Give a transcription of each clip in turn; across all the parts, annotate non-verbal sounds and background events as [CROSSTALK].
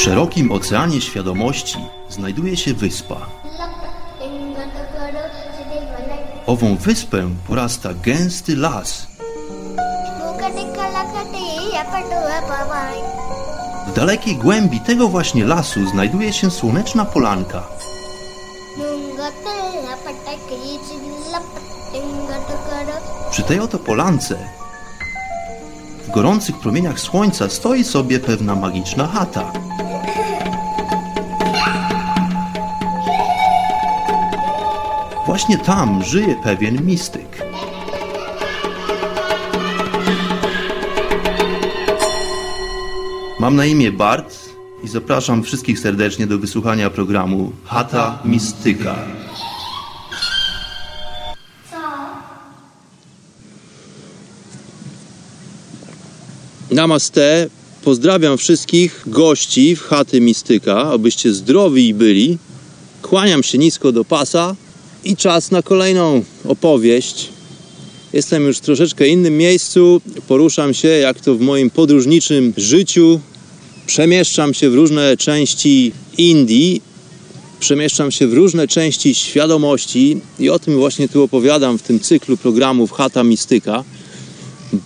szerokim oceanie świadomości znajduje się wyspa. Ową wyspę porasta gęsty las. W dalekiej głębi tego właśnie lasu znajduje się słoneczna polanka. Przy tej oto polance w gorących promieniach słońca stoi sobie pewna magiczna chata. Właśnie tam żyje pewien mistyk. Mam na imię Bart i zapraszam wszystkich serdecznie do wysłuchania programu Chata Mistyka. Namaste. Pozdrawiam wszystkich gości w chaty Mistyka, abyście zdrowi byli. Kłaniam się nisko do pasa i czas na kolejną opowieść. Jestem już w troszeczkę innym miejscu, poruszam się jak to w moim podróżniczym życiu. Przemieszczam się w różne części Indii, przemieszczam się w różne części świadomości i o tym właśnie tu opowiadam w tym cyklu programów Chata Mistyka.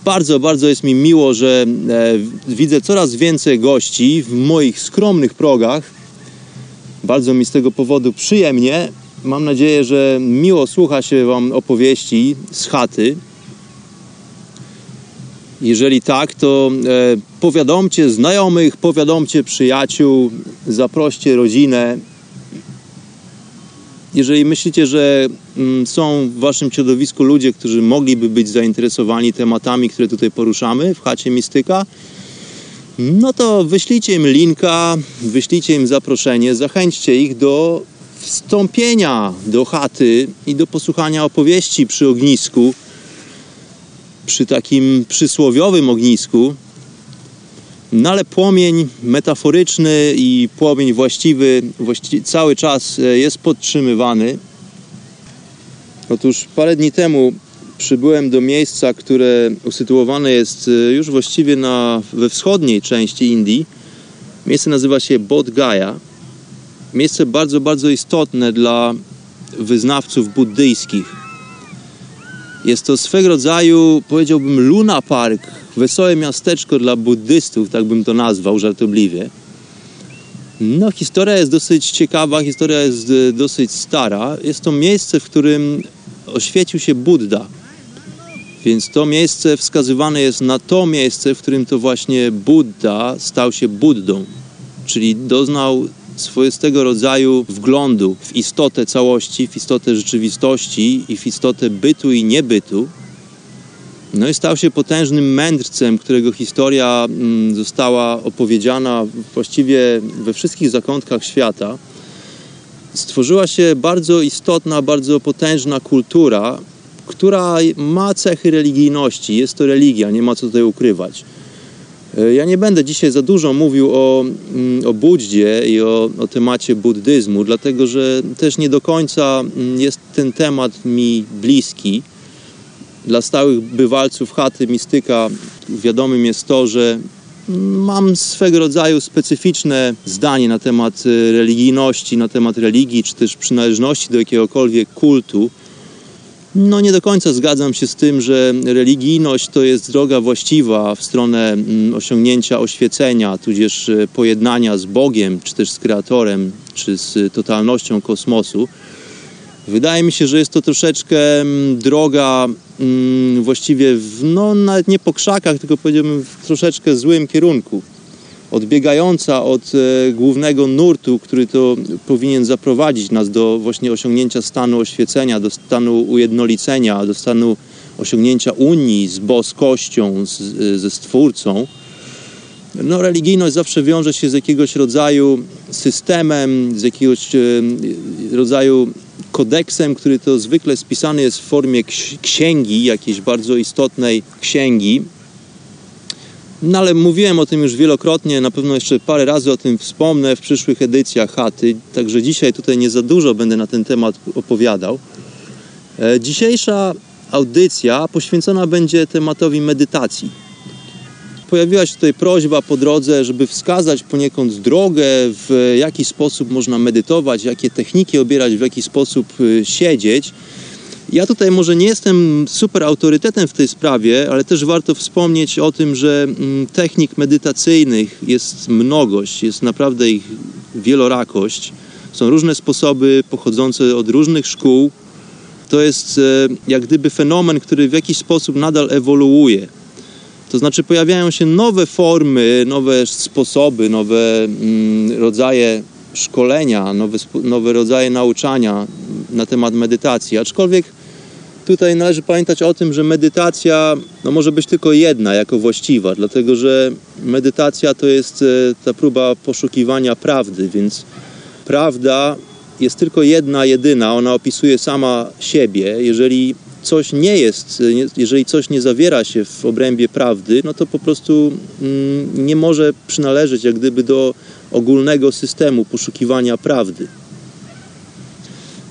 Bardzo, bardzo jest mi miło, że e, widzę coraz więcej gości w moich skromnych progach. Bardzo mi z tego powodu przyjemnie. Mam nadzieję, że miło słucha się Wam opowieści z chaty. Jeżeli tak, to e, powiadomcie znajomych, powiadomcie przyjaciół, zaproście rodzinę. Jeżeli myślicie, że mm, są w Waszym środowisku ludzie, którzy mogliby być zainteresowani tematami, które tutaj poruszamy w chacie Mistyka, no to wyślijcie im linka, wyślijcie im zaproszenie, zachęćcie ich do wstąpienia do chaty i do posłuchania opowieści przy ognisku, przy takim przysłowiowym ognisku. No ale płomień metaforyczny i płomień właściwy właści cały czas e, jest podtrzymywany. Otóż parę dni temu przybyłem do miejsca, które usytuowane jest e, już właściwie na, we wschodniej części Indii. Miejsce nazywa się Bodh Gaya. Miejsce bardzo, bardzo istotne dla wyznawców buddyjskich. Jest to swego rodzaju, powiedziałbym, Luna Park, wesołe miasteczko dla buddystów, tak bym to nazwał żartobliwie. No, historia jest dosyć ciekawa, historia jest e, dosyć stara. Jest to miejsce, w którym oświecił się Buddha. Więc to miejsce wskazywane jest na to miejsce, w którym to właśnie Buddha stał się Buddą, czyli doznał swoistego rodzaju wglądu w istotę całości, w istotę rzeczywistości i w istotę bytu i niebytu. No i stał się potężnym mędrcem, którego historia mm, została opowiedziana właściwie we wszystkich zakątkach świata. Stworzyła się bardzo istotna, bardzo potężna kultura, która ma cechy religijności. Jest to religia, nie ma co tutaj ukrywać. E, ja nie będę dzisiaj za dużo mówił o, mm, o Buddzie i o, o temacie buddyzmu, dlatego że też nie do końca mm, jest ten temat mi bliski. Dla stałych bywalców chaty mistyka wiadomym jest to, że mam swego rodzaju specyficzne zdanie na temat e, religijności, na temat religii, czy też przynależności do jakiegokolwiek kultu. No nie do końca zgadzam się z tym, że religijność to jest droga właściwa w stronę mm, osiągnięcia oświecenia, tudzież e, pojednania z Bogiem, czy też z Kreatorem, czy z totalnością kosmosu. Wydaje mi się, że jest to troszeczkę mm, droga mm, właściwie, w, no nawet nie po krzakach, tylko powiedziałbym w troszeczkę złym kierunku odbiegająca od e, głównego nurtu, który to powinien zaprowadzić nas do właśnie osiągnięcia stanu oświecenia, do stanu ujednolicenia, do stanu osiągnięcia unii z boskością, z, e, ze Stwórcą. No, religijność zawsze wiąże się z jakiegoś rodzaju systemem, z jakiegoś e, rodzaju kodeksem, który to zwykle spisany jest w formie księgi, jakiejś bardzo istotnej księgi, no ale mówiłem o tym już wielokrotnie, na pewno jeszcze parę razy o tym wspomnę w przyszłych edycjach chaty, także dzisiaj tutaj nie za dużo będę na ten temat opowiadał. E, dzisiejsza audycja poświęcona będzie tematowi medytacji. Pojawiła się tutaj prośba po drodze, żeby wskazać poniekąd drogę, w jaki sposób można medytować, jakie techniki obierać, w jaki sposób y, siedzieć. Ja tutaj może nie jestem super autorytetem w tej sprawie, ale też warto wspomnieć o tym, że mm, technik medytacyjnych jest mnogość, jest naprawdę ich wielorakość. Są różne sposoby pochodzące od różnych szkół. To jest e, jak gdyby fenomen, który w jakiś sposób nadal ewoluuje. To znaczy pojawiają się nowe formy, nowe sposoby, nowe mm, rodzaje szkolenia, nowe, nowe rodzaje nauczania na temat medytacji. Aczkolwiek tutaj należy pamiętać o tym, że medytacja no, może być tylko jedna jako właściwa, dlatego że medytacja to jest e, ta próba poszukiwania prawdy, więc prawda jest tylko jedna, jedyna, ona opisuje sama siebie. Jeżeli coś nie jest, jeżeli coś nie zawiera się w obrębie prawdy, no to po prostu mm, nie może przynależeć jak gdyby do ogólnego systemu poszukiwania prawdy.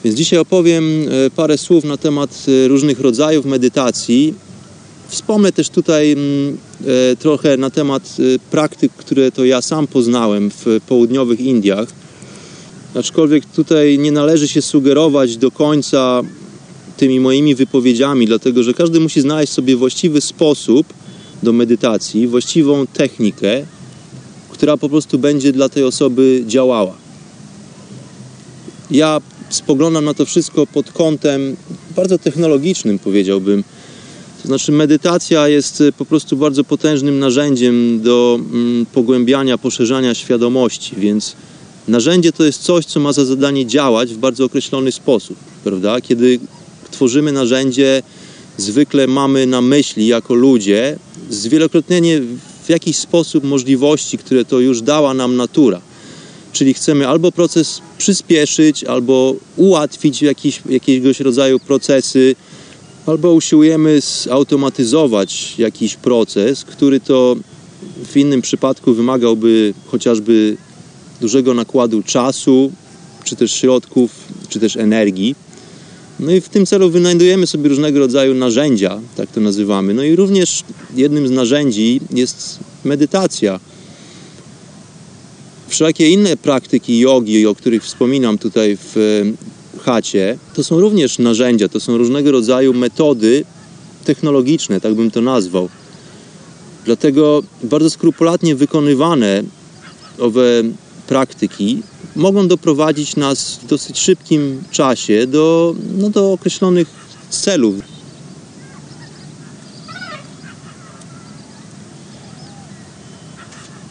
Więc dzisiaj opowiem e, parę słów na temat e, różnych rodzajów medytacji. Wspomnę też tutaj mm, e, trochę na temat praktyk, które to ja sam poznałem w południowych Indiach. Aczkolwiek tutaj nie należy się sugerować do końca tymi moimi wypowiedziami, dlatego że każdy musi znaleźć sobie właściwy sposób do medytacji, właściwą technikę, która po prostu będzie dla tej osoby działała. Ja spoglądam na to wszystko pod kątem bardzo technologicznym, powiedziałbym. To znaczy, medytacja jest po prostu bardzo potężnym narzędziem do mm, pogłębiania, poszerzania świadomości, więc narzędzie to jest coś, co ma za zadanie działać w bardzo określony sposób, prawda? Kiedy tworzymy narzędzie, zwykle mamy na myśli jako ludzie zwielokrotnienie w jakiś sposób możliwości, które to już dała nam natura. Czyli chcemy albo proces przyspieszyć, albo ułatwić jakiś, jakiegoś rodzaju procesy, albo usiłujemy zautomatyzować jakiś proces, który to w innym przypadku wymagałby chociażby dużego nakładu czasu, czy też środków, czy też energii. No i w tym celu wynajdujemy sobie różnego rodzaju narzędzia, tak to nazywamy. No i również jednym z narzędzi jest medytacja. Wszelkie inne praktyki jogi, o których wspominam tutaj w e, chacie, to są również narzędzia, to są różnego rodzaju metody technologiczne, tak bym to nazwał. Dlatego bardzo skrupulatnie wykonywane owe praktyki mogą doprowadzić nas w dosyć szybkim czasie do, no, do określonych celów.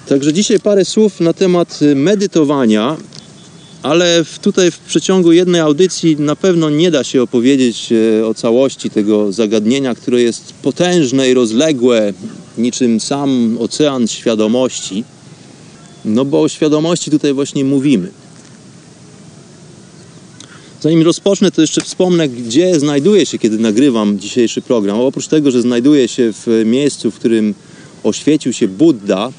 Także dzisiaj parę słów na temat medytowania, ale tutaj w przeciągu jednej audycji na pewno nie da się opowiedzieć e, o całości tego zagadnienia, które jest potężne i rozległe, niczym sam ocean świadomości. No bo o świadomości tutaj właśnie mówimy. Zanim rozpocznę, to jeszcze wspomnę, gdzie znajduję się, kiedy nagrywam dzisiejszy program. Oprócz tego, że znajduję się w miejscu, w którym oświecił się Buddha,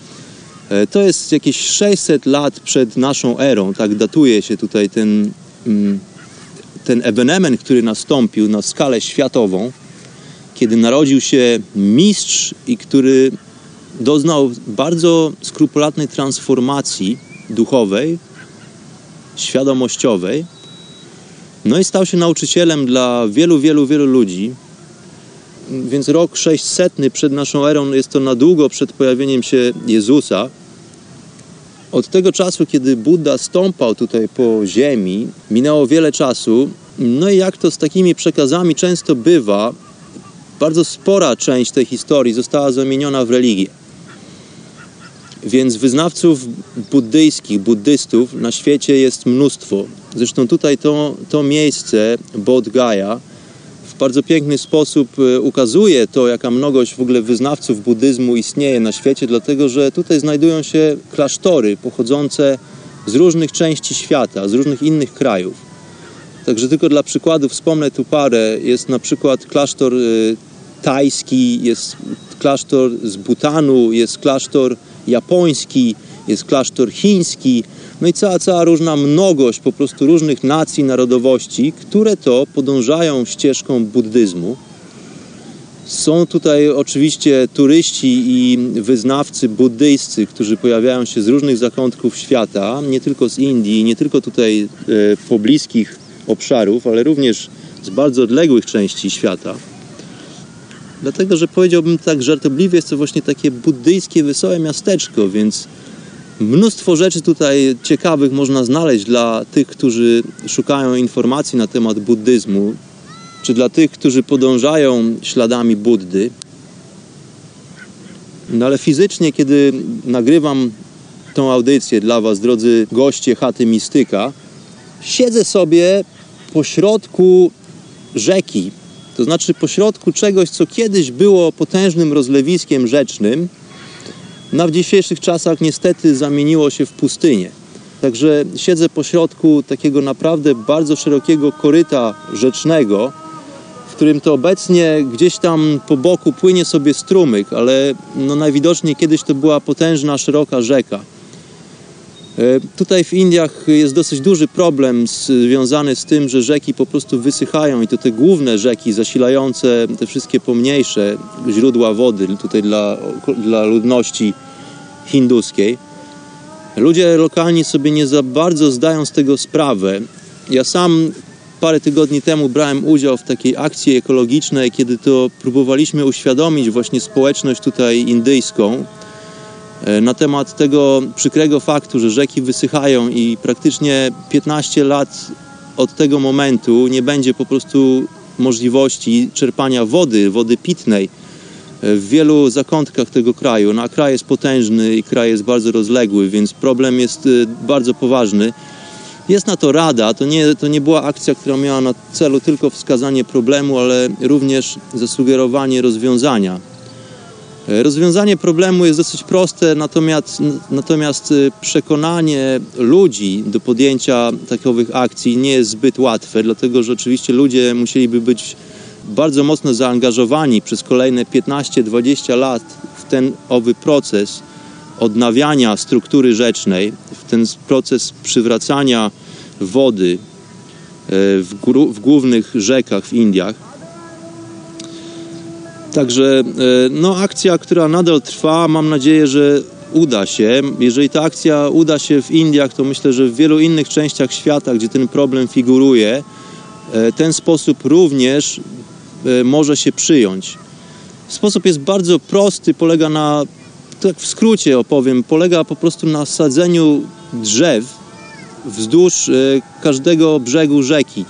e, to jest jakieś 600 lat przed naszą erą, tak datuje się tutaj ten, mm, ten ewenement, który nastąpił na skalę światową, kiedy narodził się mistrz i który doznał bardzo skrupulatnej transformacji duchowej, świadomościowej. No i stał się nauczycielem dla wielu, wielu, wielu ludzi. Więc rok 600 przed naszą erą jest to na długo przed pojawieniem się Jezusa. Od tego czasu, kiedy Buddha stąpał tutaj po ziemi, minęło wiele czasu. No i jak to z takimi przekazami często bywa, bardzo spora część tej historii została zamieniona w religię. Więc wyznawców buddyjskich, buddystów na świecie jest mnóstwo. Zresztą tutaj to, to miejsce, Bodh Gaya, w bardzo piękny sposób e, ukazuje to, jaka mnogość w ogóle wyznawców buddyzmu istnieje na świecie, dlatego że tutaj znajdują się klasztory pochodzące z różnych części świata, z różnych innych krajów. Także tylko dla przykładu wspomnę tu parę. Jest na przykład klasztor e, tajski, jest klasztor z Butanu, jest klasztor japoński, jest klasztor chiński, no i cała, cała różna mnogość po prostu różnych nacji, narodowości, które to podążają ścieżką buddyzmu. Są tutaj oczywiście turyści i wyznawcy buddyjscy, którzy pojawiają się z różnych zakątków świata, nie tylko z Indii, nie tylko tutaj e, pobliskich obszarów, ale również z bardzo odległych części świata. Dlatego, że powiedziałbym tak żartobliwie, jest to właśnie takie buddyjskie, wesołe miasteczko, więc mnóstwo rzeczy tutaj ciekawych można znaleźć dla tych, którzy szukają informacji na temat buddyzmu, czy dla tych, którzy podążają śladami Buddy. No ale fizycznie, kiedy nagrywam tą audycję dla Was, drodzy goście chaty Mistyka, siedzę sobie pośrodku rzeki, to znaczy pośrodku czegoś, co kiedyś było potężnym rozlewiskiem rzecznym, no w dzisiejszych czasach niestety zamieniło się w pustynię. Także siedzę pośrodku takiego naprawdę bardzo szerokiego koryta rzecznego, w którym to obecnie gdzieś tam po boku płynie sobie strumyk, ale no najwidoczniej kiedyś to była potężna, szeroka rzeka. E, tutaj w Indiach jest dosyć duży problem związany z tym, że rzeki po prostu wysychają i to te główne rzeki zasilające te wszystkie pomniejsze źródła wody tutaj dla, dla ludności hinduskiej. Ludzie lokalni sobie nie za bardzo zdają z tego sprawę. Ja sam parę tygodni temu brałem udział w takiej akcji ekologicznej, kiedy to próbowaliśmy uświadomić właśnie społeczność tutaj indyjską na temat tego przykrego faktu, że rzeki wysychają i praktycznie 15 lat od tego momentu nie będzie po prostu możliwości czerpania wody, wody pitnej e, w wielu zakątkach tego kraju. No, a kraj jest potężny i kraj jest bardzo rozległy, więc problem jest e, bardzo poważny. Jest na to rada, to nie, to nie była akcja, która miała na celu tylko wskazanie problemu, ale również zasugerowanie rozwiązania. E, rozwiązanie problemu jest dosyć proste, natomiast, natomiast e, przekonanie ludzi do podjęcia takowych akcji nie jest zbyt łatwe, dlatego że oczywiście ludzie musieliby być bardzo mocno zaangażowani przez kolejne 15-20 lat w ten owy proces odnawiania struktury rzecznej, w ten proces przywracania wody e, w, w głównych rzekach w Indiach. Także e, no, akcja, która nadal trwa, mam nadzieję, że uda się. Jeżeli ta akcja uda się w Indiach, to myślę, że w wielu innych częściach świata, gdzie ten problem figuruje, e, ten sposób również może się przyjąć. Sposób jest bardzo prosty, polega na tak w skrócie opowiem, polega po prostu na sadzeniu drzew wzdłuż e, każdego brzegu rzeki.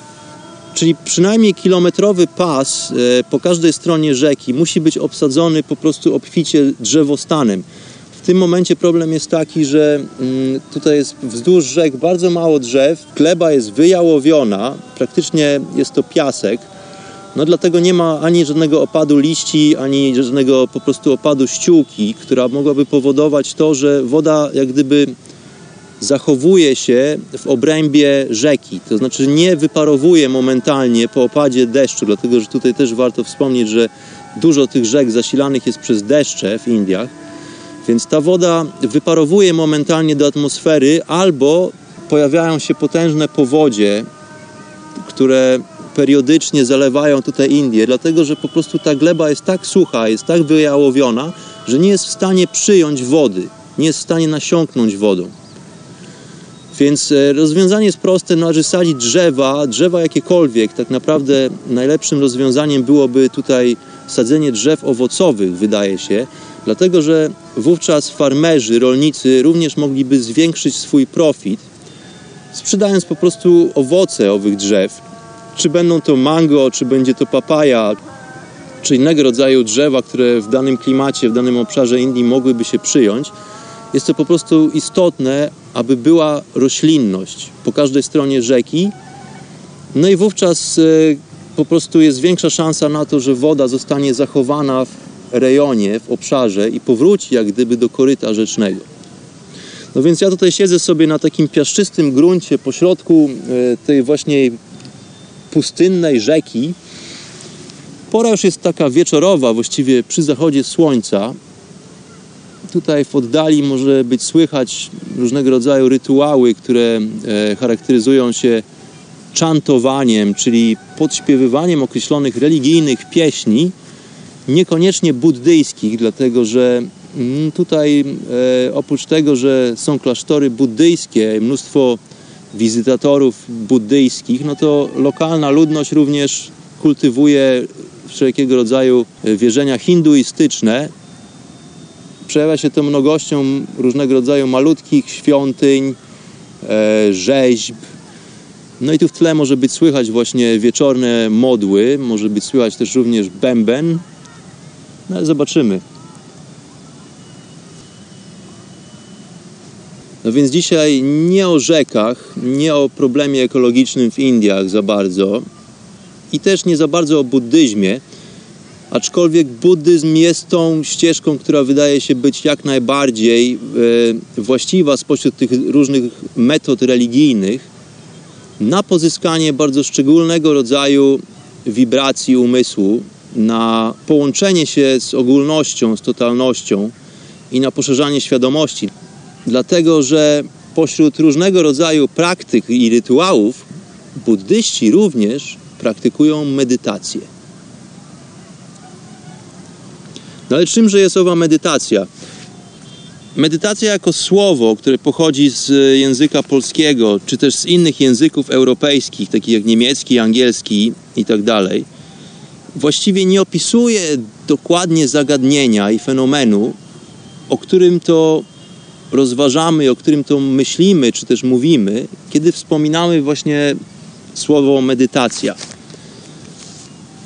Czyli przynajmniej kilometrowy pas e, po każdej stronie rzeki musi być obsadzony po prostu obficie drzewostanem. W tym momencie problem jest taki, że mm, tutaj jest wzdłuż rzek bardzo mało drzew, gleba jest wyjałowiona, praktycznie jest to piasek, no dlatego nie ma ani żadnego opadu liści, ani żadnego po prostu opadu ściółki, która mogłaby powodować to, że woda jak gdyby zachowuje się w obrębie rzeki, to znaczy nie wyparowuje momentalnie po opadzie deszczu, dlatego że tutaj też warto wspomnieć, że dużo tych rzek zasilanych jest przez deszcze w Indiach, więc ta woda wyparowuje momentalnie do atmosfery albo pojawiają się potężne powodzie, które periodycznie zalewają tutaj Indie, dlatego że po prostu ta gleba jest tak sucha, jest tak wyjałowiona, że nie jest w stanie przyjąć wody, nie jest w stanie nasiąknąć wodą. Więc e, rozwiązanie jest proste, należy sadzić drzewa, drzewa jakiekolwiek. Tak naprawdę najlepszym rozwiązaniem byłoby tutaj sadzenie drzew owocowych, wydaje się, dlatego że wówczas farmerzy, rolnicy również mogliby zwiększyć swój profit, sprzedając po prostu owoce owych drzew. Czy będą to mango, czy będzie to papaja, czy innego rodzaju drzewa, które w danym klimacie, w danym obszarze Indii mogłyby się przyjąć. Jest to po prostu istotne, aby była roślinność po każdej stronie rzeki. No i wówczas e, po prostu jest większa szansa na to, że woda zostanie zachowana w rejonie, w obszarze i powróci jak gdyby do koryta rzecznego. No więc ja tutaj siedzę sobie na takim piaszczystym gruncie pośrodku e, tej właśnie pustynnej rzeki. Pora już jest taka wieczorowa, właściwie przy zachodzie słońca. Tutaj w oddali może być słychać różnego rodzaju rytuały, które e, charakteryzują się czantowaniem, czyli podśpiewywaniem określonych religijnych pieśni. niekoniecznie buddyjskich, dlatego że mm, tutaj e, oprócz tego, że są klasztory buddyjskie, mnóstwo wizytatorów buddyjskich, no to lokalna ludność również kultywuje wszelkiego rodzaju wierzenia hinduistyczne. Przejawia się to mnogością różnego rodzaju malutkich świątyń, e, rzeźb. No i tu w tle może być słychać właśnie wieczorne modły, może być słychać też również bęben. No ale zobaczymy. No więc dzisiaj nie o rzekach, nie o problemie ekologicznym w Indiach za bardzo i też nie za bardzo o buddyzmie, aczkolwiek buddyzm jest tą ścieżką, która wydaje się być jak najbardziej e, właściwa spośród tych różnych metod religijnych na pozyskanie bardzo szczególnego rodzaju wibracji umysłu, na połączenie się z ogólnością, z totalnością i na poszerzanie świadomości. Dlatego, że pośród różnego rodzaju praktyk i rytuałów buddyści również praktykują medytację. No ale czymże jest owa medytacja? Medytacja jako słowo, które pochodzi z języka polskiego, czy też z innych języków europejskich, takich jak niemiecki, angielski i tak dalej, właściwie nie opisuje dokładnie zagadnienia i fenomenu, o którym to rozważamy, o którym to myślimy, czy też mówimy, kiedy wspominamy właśnie słowo medytacja.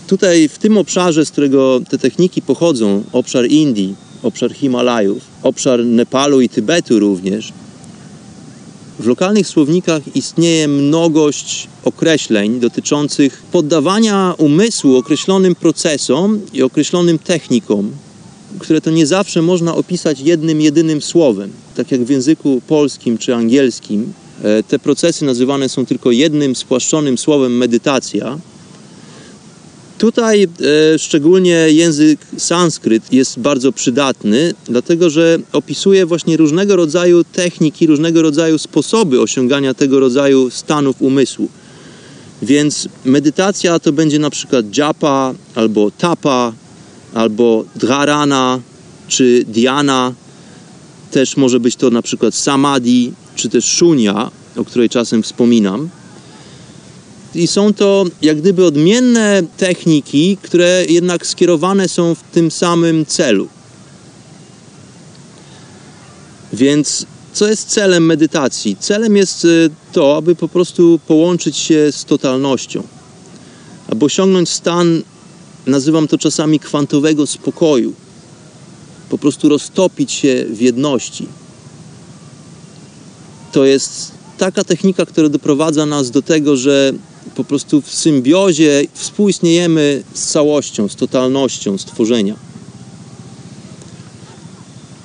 Tutaj w tym obszarze, z którego te techniki pochodzą, obszar Indii, obszar Himalajów, obszar Nepalu i Tybetu również, w lokalnych słownikach istnieje mnogość określeń dotyczących poddawania umysłu określonym procesom i określonym technikom, które to nie zawsze można opisać jednym, jedynym słowem. Tak jak w języku polskim czy angielskim, e, te procesy nazywane są tylko jednym spłaszczonym słowem medytacja. Tutaj e, szczególnie język sanskryt jest bardzo przydatny, dlatego że opisuje właśnie różnego rodzaju techniki, różnego rodzaju sposoby osiągania tego rodzaju stanów umysłu. Więc medytacja to będzie na przykład japa albo tapa, albo dharana czy dhyana. Też może być to na przykład samadhi czy też shunya, o której czasem wspominam. I są to jak gdyby odmienne techniki, które jednak skierowane są w tym samym celu. Więc co jest celem medytacji? Celem jest y, to, aby po prostu połączyć się z totalnością, aby osiągnąć stan, nazywam to czasami kwantowego spokoju, po prostu roztopić się w jedności. To jest taka technika, która doprowadza nas do tego, że po prostu w symbiozie współistniejemy z całością, z totalnością stworzenia.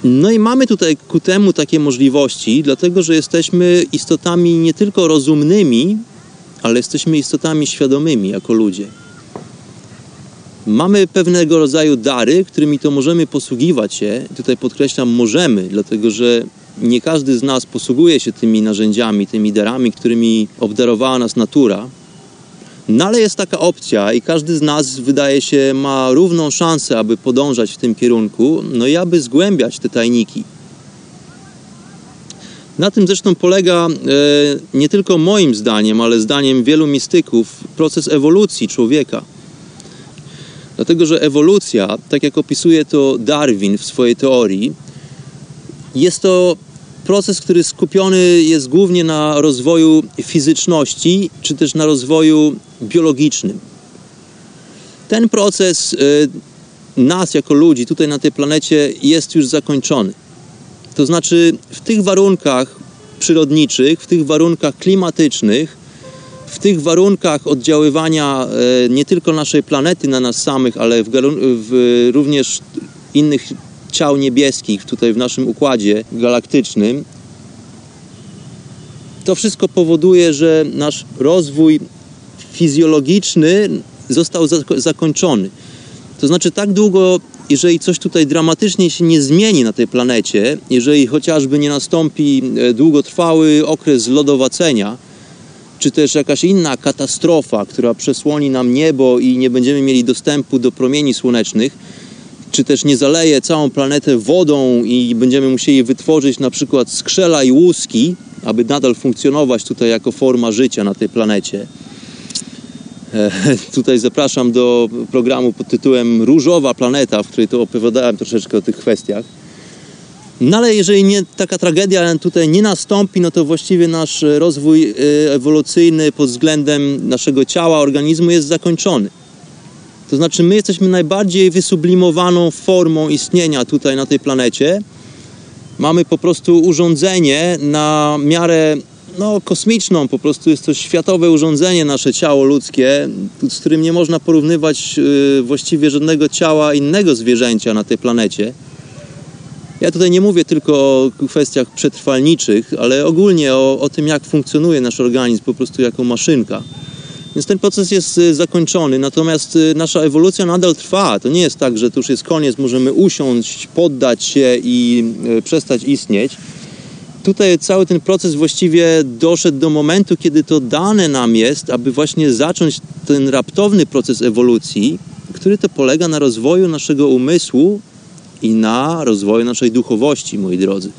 No i mamy tutaj ku temu takie możliwości, dlatego że jesteśmy istotami nie tylko rozumnymi, ale jesteśmy istotami świadomymi jako ludzie. Mamy pewnego rodzaju dary, którymi to możemy posługiwać się. Tutaj podkreślam, możemy, dlatego że nie każdy z nas posługuje się tymi narzędziami, tymi darami, którymi obdarowała nas natura. No ale jest taka opcja i każdy z nas, wydaje się, ma równą szansę, aby podążać w tym kierunku, no i aby zgłębiać te tajniki. Na tym zresztą polega e, nie tylko moim zdaniem, ale zdaniem wielu mistyków proces ewolucji człowieka. Dlatego, że ewolucja, tak jak opisuje to Darwin w swojej teorii, jest to proces, który skupiony jest głównie na rozwoju fizyczności, czy też na rozwoju biologicznym. Ten proces y, nas jako ludzi tutaj na tej planecie jest już zakończony. To znaczy w tych warunkach przyrodniczych, w tych warunkach klimatycznych, w tych warunkach oddziaływania y, nie tylko naszej planety na nas samych, ale w, w również innych ciał niebieskich tutaj w naszym układzie galaktycznym, to wszystko powoduje, że nasz rozwój fizjologiczny został zakończony. To znaczy, tak długo, jeżeli coś tutaj dramatycznie się nie zmieni na tej planecie, jeżeli chociażby nie nastąpi e, długotrwały okres lodowacenia, czy też jakaś inna katastrofa, która przesłoni nam niebo i nie będziemy mieli dostępu do promieni słonecznych, czy też nie zaleje całą planetę wodą i będziemy musieli wytworzyć na przykład skrzela i łuski, aby nadal funkcjonować tutaj jako forma życia na tej planecie. E, [LAUGHS] tutaj zapraszam do programu pod tytułem Różowa Planeta, w której to opowiadałem troszeczkę o tych kwestiach. No ale jeżeli nie, taka tragedia tutaj nie nastąpi, no to właściwie nasz rozwój e, ewolucyjny pod względem naszego ciała, organizmu jest zakończony. To znaczy my jesteśmy najbardziej wysublimowaną formą istnienia tutaj na tej planecie. Mamy po prostu urządzenie na miarę no, kosmiczną, po prostu jest to światowe urządzenie, nasze ciało ludzkie, z którym nie można porównywać yy, właściwie żadnego ciała innego zwierzęcia na tej planecie. Ja tutaj nie mówię tylko o kwestiach przetrwalniczych, ale ogólnie o, o tym, jak funkcjonuje nasz organizm po prostu jako maszynka. Więc ten proces jest y, zakończony, natomiast y, nasza ewolucja nadal trwa. To nie jest tak, że to już jest koniec, możemy usiąść, poddać się i y, przestać istnieć. Tutaj cały ten proces właściwie doszedł do momentu, kiedy to dane nam jest, aby właśnie zacząć ten raptowny proces ewolucji, który to polega na rozwoju naszego umysłu i na rozwoju naszej duchowości, moi drodzy.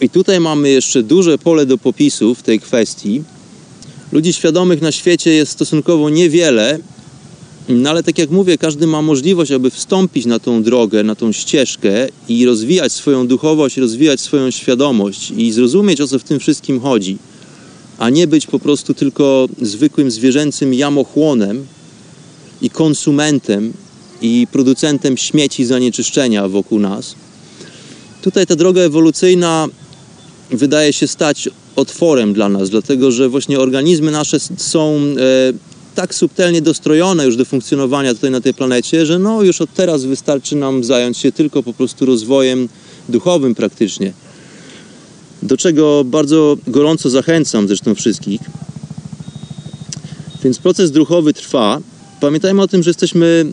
I tutaj mamy jeszcze duże pole do popisu w tej kwestii. Ludzi świadomych na świecie jest stosunkowo niewiele, no ale tak jak mówię, każdy ma możliwość, aby wstąpić na tą drogę, na tą ścieżkę i rozwijać swoją duchowość, rozwijać swoją świadomość i zrozumieć, o co w tym wszystkim chodzi, a nie być po prostu tylko zwykłym zwierzęcym jamochłonem i konsumentem i producentem śmieci zanieczyszczenia wokół nas. Tutaj ta droga ewolucyjna wydaje się stać otworem dla nas, dlatego że właśnie organizmy nasze są e, tak subtelnie dostrojone już do funkcjonowania tutaj na tej planecie, że no już od teraz wystarczy nam zająć się tylko po prostu rozwojem duchowym praktycznie. Do czego bardzo gorąco zachęcam zresztą wszystkich. Więc proces duchowy trwa. Pamiętajmy o tym, że jesteśmy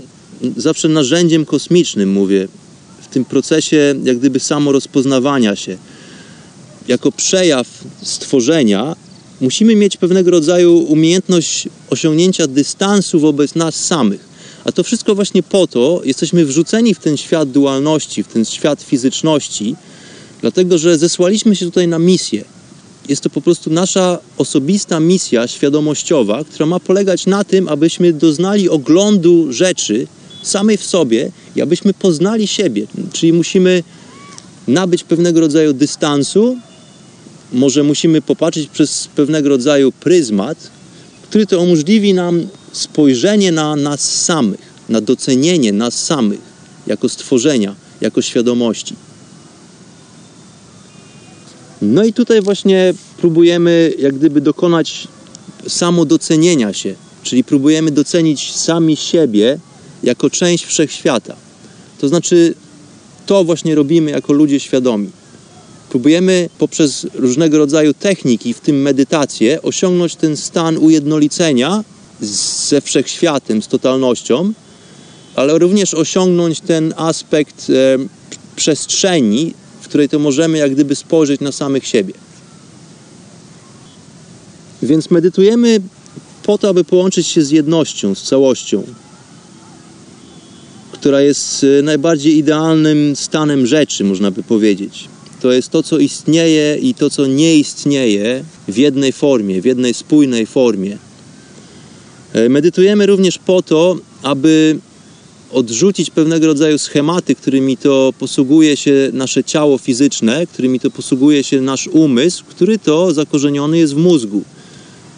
zawsze narzędziem kosmicznym, mówię, w tym procesie jak gdyby samorozpoznawania się jako przejaw stworzenia, musimy mieć pewnego rodzaju umiejętność osiągnięcia dystansu wobec nas samych. A to wszystko właśnie po to jesteśmy wrzuceni w ten świat dualności, w ten świat fizyczności, dlatego że zesłaliśmy się tutaj na misję. Jest to po prostu nasza osobista misja świadomościowa, która ma polegać na tym, abyśmy doznali oglądu rzeczy samej w sobie i abyśmy poznali siebie. Czyli musimy nabyć pewnego rodzaju dystansu może musimy popatrzeć przez pewnego rodzaju pryzmat, który to umożliwi nam spojrzenie na nas samych, na docenienie nas samych jako stworzenia, jako świadomości. No i tutaj właśnie próbujemy jak gdyby dokonać samodocenienia się, czyli próbujemy docenić sami siebie jako część wszechświata. To znaczy, to właśnie robimy jako ludzie świadomi. Próbujemy poprzez różnego rodzaju techniki, w tym medytację, osiągnąć ten stan ujednolicenia ze wszechświatem, z totalnością, ale również osiągnąć ten aspekt e, przestrzeni, w której to możemy jak gdyby spojrzeć na samych siebie. Więc medytujemy po to, aby połączyć się z jednością, z całością, która jest e, najbardziej idealnym stanem rzeczy, można by powiedzieć to jest to, co istnieje i to, co nie istnieje w jednej formie, w jednej spójnej formie. E, medytujemy również po to, aby odrzucić pewnego rodzaju schematy, którymi to posługuje się nasze ciało fizyczne, którymi to posługuje się nasz umysł, który to zakorzeniony jest w mózgu.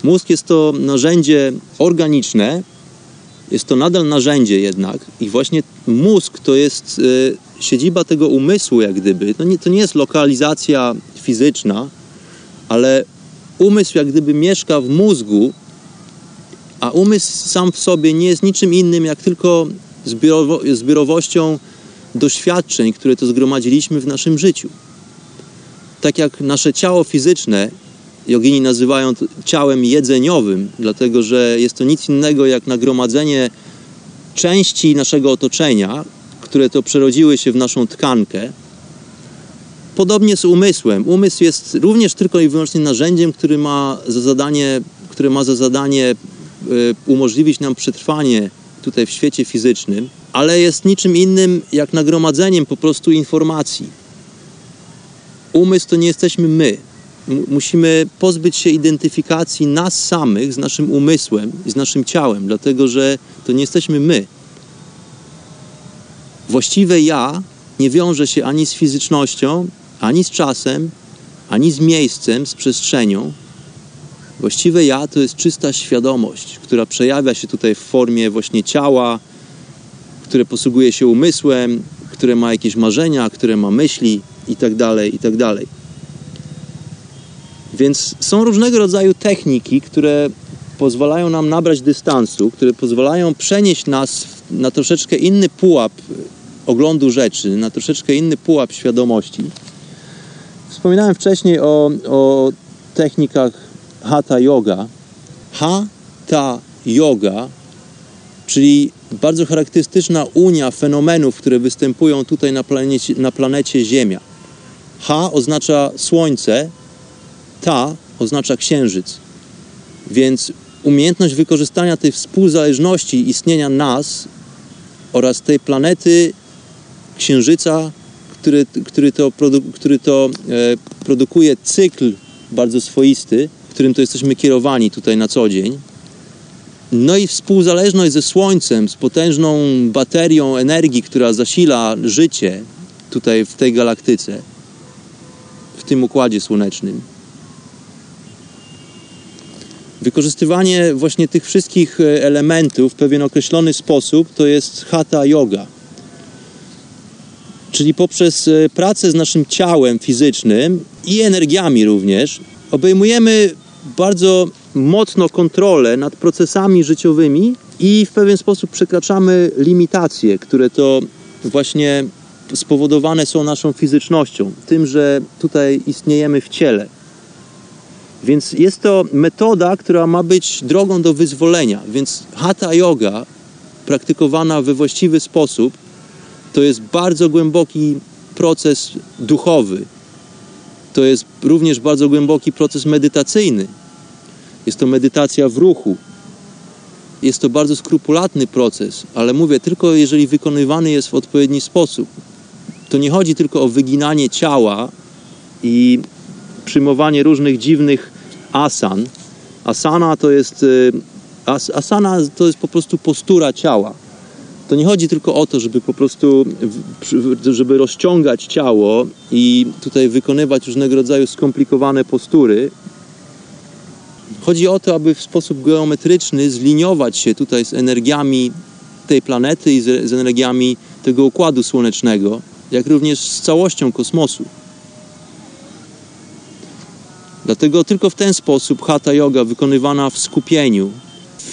Mózg jest to narzędzie organiczne, jest to nadal narzędzie jednak i właśnie mózg to jest e, siedziba tego umysłu jak gdyby. To nie, to nie jest lokalizacja fizyczna, ale umysł jak gdyby mieszka w mózgu, a umysł sam w sobie nie jest niczym innym jak tylko zbiorowo, zbiorowością doświadczeń, które to zgromadziliśmy w naszym życiu. Tak jak nasze ciało fizyczne jogini nazywają ciałem jedzeniowym, dlatego że jest to nic innego jak nagromadzenie części naszego otoczenia, które to przerodziły się w naszą tkankę. Podobnie z umysłem. Umysł jest również tylko i wyłącznie narzędziem, który ma za zadanie, które ma za zadanie e, umożliwić nam przetrwanie tutaj w świecie fizycznym, ale jest niczym innym jak nagromadzeniem po prostu informacji. Umysł to nie jesteśmy my. Musimy pozbyć się identyfikacji nas samych z naszym umysłem i z naszym ciałem, dlatego że to nie jesteśmy my. Właściwe ja nie wiąże się ani z fizycznością, ani z czasem, ani z miejscem, z przestrzenią. Właściwe ja to jest czysta świadomość, która przejawia się tutaj w formie właśnie ciała, które posługuje się umysłem, które ma jakieś marzenia, które ma myśli i tak dalej, i tak. Więc są różnego rodzaju techniki, które pozwalają nam nabrać dystansu, które pozwalają przenieść nas na troszeczkę inny pułap oglądu rzeczy, na troszeczkę inny pułap świadomości. Wspominałem wcześniej o, o technikach Hatha Yoga. Hatha Yoga, czyli bardzo charakterystyczna unia fenomenów, które występują tutaj na planecie, na planecie Ziemia. Ha oznacza słońce, ta oznacza księżyc. Więc umiejętność wykorzystania tej współzależności istnienia nas oraz tej planety księżyca, który, który to, produ, który to e, produkuje cykl bardzo swoisty, którym to jesteśmy kierowani tutaj na co dzień. No i współzależność ze Słońcem, z potężną baterią energii, która zasila życie tutaj w tej galaktyce, w tym układzie słonecznym. Wykorzystywanie właśnie tych wszystkich e, elementów w pewien określony sposób to jest hatha yoga. Czyli poprzez e, pracę z naszym ciałem fizycznym i energiami również obejmujemy bardzo mocno kontrolę nad procesami życiowymi i w pewien sposób przekraczamy limitacje, które to właśnie spowodowane są naszą fizycznością, tym, że tutaj istniejemy w ciele. Więc jest to metoda, która ma być drogą do wyzwolenia. Więc hatha yoga, praktykowana we właściwy sposób, to jest bardzo głęboki proces duchowy. To jest również bardzo głęboki proces medytacyjny. Jest to medytacja w ruchu. Jest to bardzo skrupulatny proces, ale mówię tylko jeżeli wykonywany jest w odpowiedni sposób. To nie chodzi tylko o wyginanie ciała i przyjmowanie różnych dziwnych asan. Asana to jest as, asana to jest po prostu postura ciała. To nie chodzi tylko o to, żeby po prostu żeby rozciągać ciało i tutaj wykonywać różnego rodzaju skomplikowane postury. Chodzi o to, aby w sposób geometryczny zliniować się tutaj z energiami tej planety i z, z energiami tego układu słonecznego, jak również z całością kosmosu. Dlatego tylko w ten sposób hatha yoga wykonywana w skupieniu,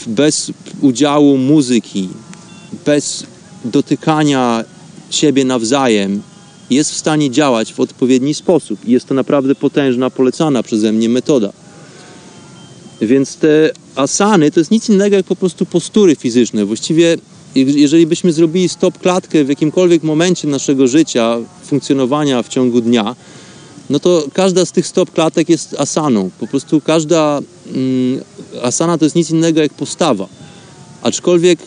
bez udziału muzyki, bez dotykania siebie nawzajem, jest w stanie działać w odpowiedni sposób. Jest to naprawdę potężna, polecana przeze mnie metoda. Więc te asany to jest nic innego jak po prostu postury fizyczne. Właściwie, jeżeli byśmy zrobili stop klatkę w jakimkolwiek momencie naszego życia, funkcjonowania w ciągu dnia, no to każda z tych stop klatek jest asaną. Po prostu każda mm, asana to jest nic innego jak postawa. Aczkolwiek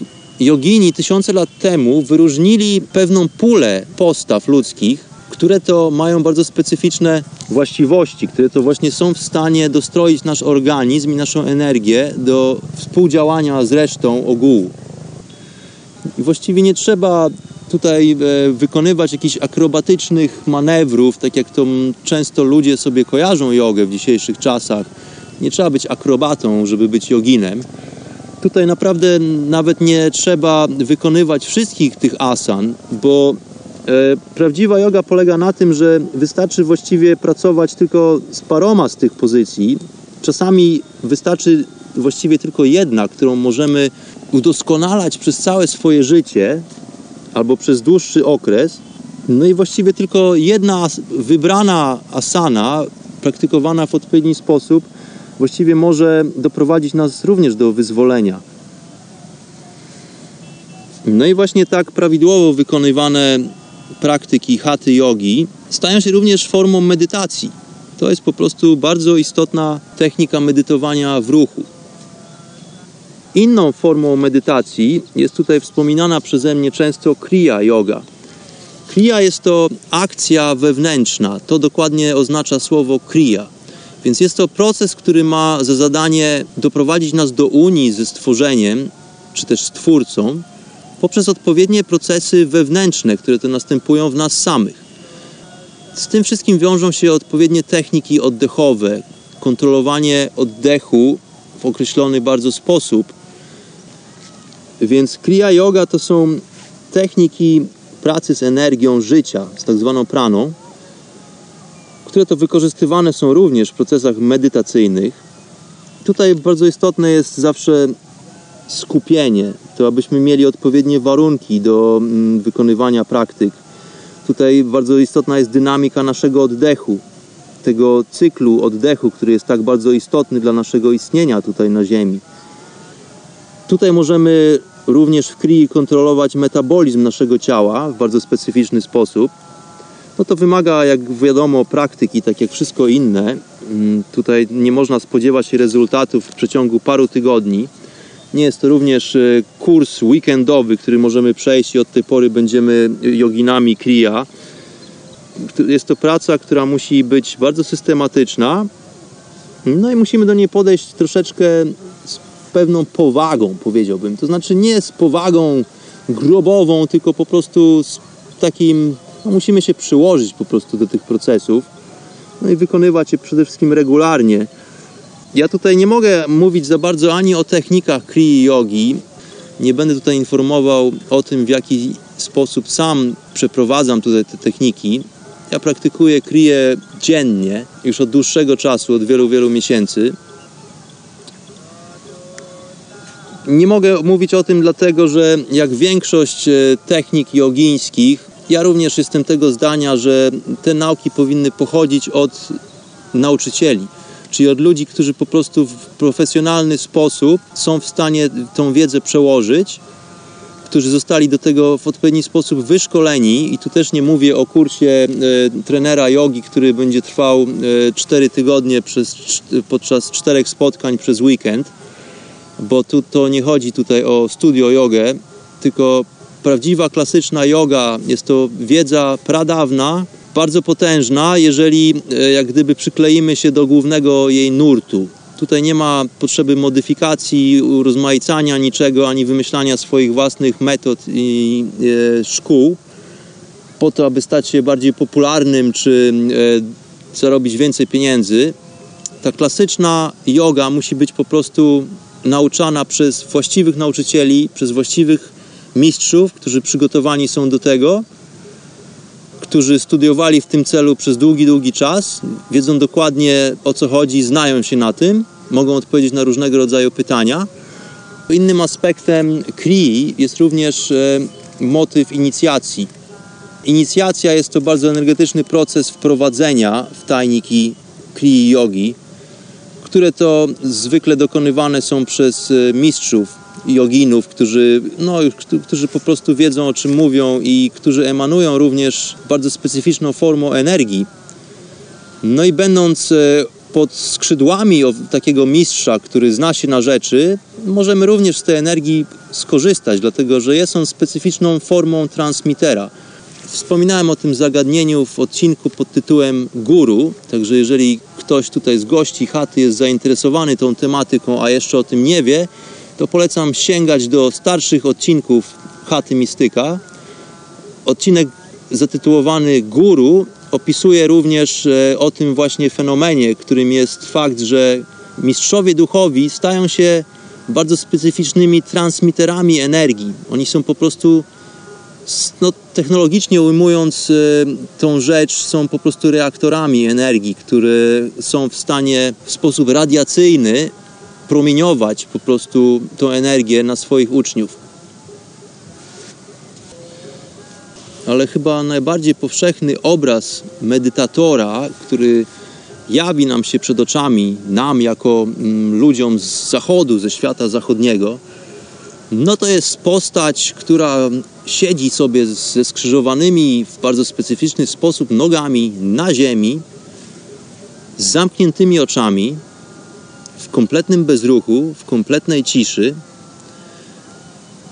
jogini tysiące lat temu wyróżnili pewną pulę postaw ludzkich, które to mają bardzo specyficzne właściwości, które to właśnie są w stanie dostroić nasz organizm i naszą energię do współdziałania z resztą ogółu. I właściwie nie trzeba tutaj wykonywać jakichś akrobatycznych manewrów, tak jak to często ludzie sobie kojarzą jogę w dzisiejszych czasach. Nie trzeba być akrobatą, żeby być joginem. Tutaj naprawdę nawet nie trzeba wykonywać wszystkich tych asan, bo e, prawdziwa yoga polega na tym, że wystarczy właściwie pracować tylko z paroma z tych pozycji. Czasami wystarczy właściwie tylko jedna, którą możemy udoskonalać przez całe swoje życie albo przez dłuższy okres. No i właściwie tylko jedna wybrana asana, praktykowana w odpowiedni sposób, właściwie może doprowadzić nas również do wyzwolenia. No i właśnie tak prawidłowo wykonywane praktyki haty jogi stają się również formą medytacji. To jest po prostu bardzo istotna technika medytowania w ruchu. Inną formą medytacji jest tutaj wspominana przeze mnie często Kriya Yoga. Kriya jest to akcja wewnętrzna, to dokładnie oznacza słowo Kriya. Więc jest to proces, który ma za zadanie doprowadzić nas do unii ze stworzeniem, czy też stwórcą, poprzez odpowiednie procesy wewnętrzne, które to następują w nas samych. Z tym wszystkim wiążą się odpowiednie techniki oddechowe, kontrolowanie oddechu w określony bardzo sposób. Więc Kriya Yoga to są techniki pracy z energią życia, z tak zwaną praną, które to wykorzystywane są również w procesach medytacyjnych. Tutaj bardzo istotne jest zawsze skupienie, to abyśmy mieli odpowiednie warunki do mm, wykonywania praktyk. Tutaj bardzo istotna jest dynamika naszego oddechu, tego cyklu oddechu, który jest tak bardzo istotny dla naszego istnienia tutaj na Ziemi. Tutaj możemy również w krii kontrolować metabolizm naszego ciała w bardzo specyficzny sposób. No to wymaga, jak wiadomo, praktyki, tak jak wszystko inne. Mm, Tutaj nie można spodziewać się rezultatów w przeciągu paru tygodni. Nie jest to również e, kurs weekendowy, który możemy przejść i od tej pory będziemy joginami kriya. Jest to praca, która musi być bardzo systematyczna. No i musimy do niej podejść troszeczkę z pewną powagą, powiedziałbym. To znaczy nie z powagą grobową, tylko po prostu z takim, no musimy się przyłożyć po prostu do tych procesów. No i wykonywać je przede wszystkim regularnie. Ja tutaj nie mogę mówić za bardzo ani o technikach Kriya Yogi. Nie będę tutaj informował o tym, w jaki sposób sam przeprowadzam tutaj te techniki. Ja praktykuję Kriję dziennie, już od dłuższego czasu, od wielu, wielu miesięcy. Nie mogę mówić o tym dlatego, że jak większość e, technik jogińskich, ja również jestem tego zdania, że te nauki powinny pochodzić od nauczycieli czyli od ludzi, którzy po prostu w profesjonalny sposób są w stanie tą wiedzę przełożyć, którzy zostali do tego w odpowiedni sposób wyszkoleni. I tu też nie mówię o kursie e, trenera jogi, który będzie trwał e, 4 tygodnie przez, podczas czterech spotkań przez weekend, bo tu to nie chodzi tutaj o studio jogę, tylko prawdziwa klasyczna yoga jest to wiedza pradawna, bardzo potężna, jeżeli e, jak gdyby przykleimy się do głównego jej nurtu. Tutaj nie ma potrzeby modyfikacji, urozmaicania niczego, ani wymyślania swoich własnych metod i e, szkół po to, aby stać się bardziej popularnym czy e, zarobić więcej pieniędzy. Ta klasyczna yoga musi być po prostu nauczana przez właściwych nauczycieli, przez właściwych mistrzów, którzy przygotowani są do tego którzy studiowali w tym celu przez długi, długi czas, wiedzą dokładnie o co chodzi, znają się na tym, mogą odpowiedzieć na różnego rodzaju pytania. Innym aspektem KRI jest również e, motyw inicjacji. Inicjacja jest to bardzo energetyczny proces wprowadzenia w tajniki KRI jogi, które to zwykle dokonywane są przez e, mistrzów joginów, którzy, no, którzy po prostu wiedzą o czym mówią i którzy emanują również bardzo specyficzną formą energii. No i będąc e, pod skrzydłami takiego mistrza, który zna się na rzeczy, możemy również z tej energii skorzystać, dlatego że jest on specyficzną formą transmitera. Wspominałem o tym zagadnieniu w odcinku pod tytułem Guru, także jeżeli ktoś tutaj z gości chaty jest zainteresowany tą tematyką, a jeszcze o tym nie wie, to polecam sięgać do starszych odcinków Chaty Mistyka. Odcinek zatytułowany Guru opisuje również e, o tym właśnie fenomenie, którym jest fakt, że mistrzowie duchowi stają się bardzo specyficznymi transmiterami energii. Oni są po prostu, no, technologicznie ujmując e, tą rzecz, są po prostu reaktorami energii, które są w stanie w sposób radiacyjny promieniować po prostu tą energię na swoich uczniów. Ale chyba najbardziej powszechny obraz medytatora, który jawi nam się przed oczami, nam jako mm, ludziom z zachodu, ze świata zachodniego, no to jest postać, która siedzi sobie ze skrzyżowanymi w bardzo specyficzny sposób nogami na ziemi, z zamkniętymi oczami, kompletnym bezruchu, w kompletnej ciszy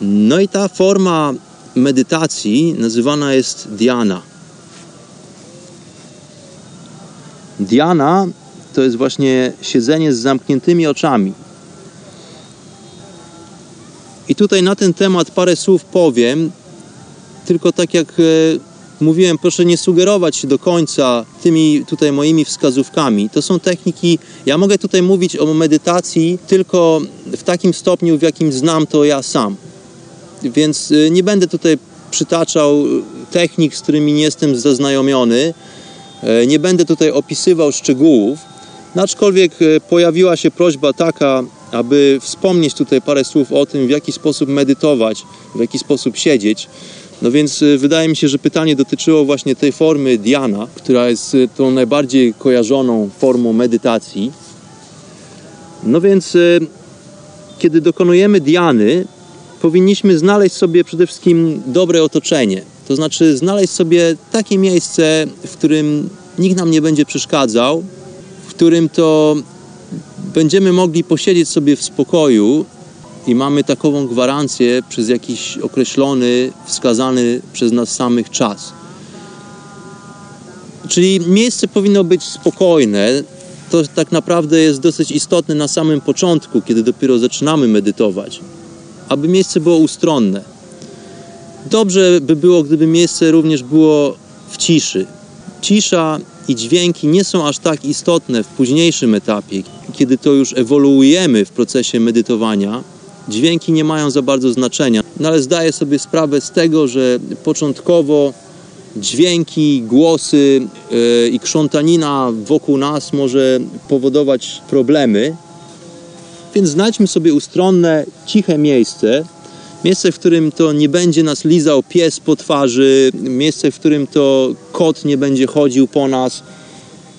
No i ta forma medytacji nazywana jest dhyana. Dhyana to jest właśnie siedzenie z zamkniętymi oczami. I tutaj na ten temat parę słów powiem, tylko tak jak mówiłem, proszę nie sugerować się do końca tymi tutaj moimi wskazówkami. To są techniki, ja mogę tutaj mówić o medytacji tylko w takim stopniu, w jakim znam to ja sam. Więc e, nie będę tutaj przytaczał technik, z którymi nie jestem zaznajomiony. E, nie będę tutaj opisywał szczegółów, aczkolwiek pojawiła się prośba taka, aby wspomnieć tutaj parę słów o tym, w jaki sposób medytować, w jaki sposób siedzieć. No więc y, wydaje mi się, że pytanie dotyczyło właśnie tej formy Diana, która jest y, tą najbardziej kojarzoną formą medytacji. No więc y, kiedy dokonujemy Diany, powinniśmy znaleźć sobie przede wszystkim dobre otoczenie. To znaczy znaleźć sobie takie miejsce, w którym nikt nam nie będzie przeszkadzał, w którym to będziemy mogli posiedzieć sobie w spokoju i mamy takową gwarancję przez jakiś określony, wskazany przez nas samych czas. Czyli miejsce powinno być spokojne. To tak naprawdę jest dosyć istotne na samym początku, kiedy dopiero zaczynamy medytować, aby miejsce było ustronne. Dobrze by było, gdyby miejsce również było w ciszy. Cisza i dźwięki nie są aż tak istotne w późniejszym etapie, kiedy to już ewoluujemy w procesie medytowania, dźwięki nie mają za bardzo znaczenia. No ale zdaję sobie sprawę z tego, że początkowo dźwięki, głosy yy, i krzątanina wokół nas może powodować problemy. Więc znajdźmy sobie ustronne, ciche miejsce, miejsce, w którym to nie będzie nas lizał pies po twarzy, miejsce, w którym to kot nie będzie chodził po nas.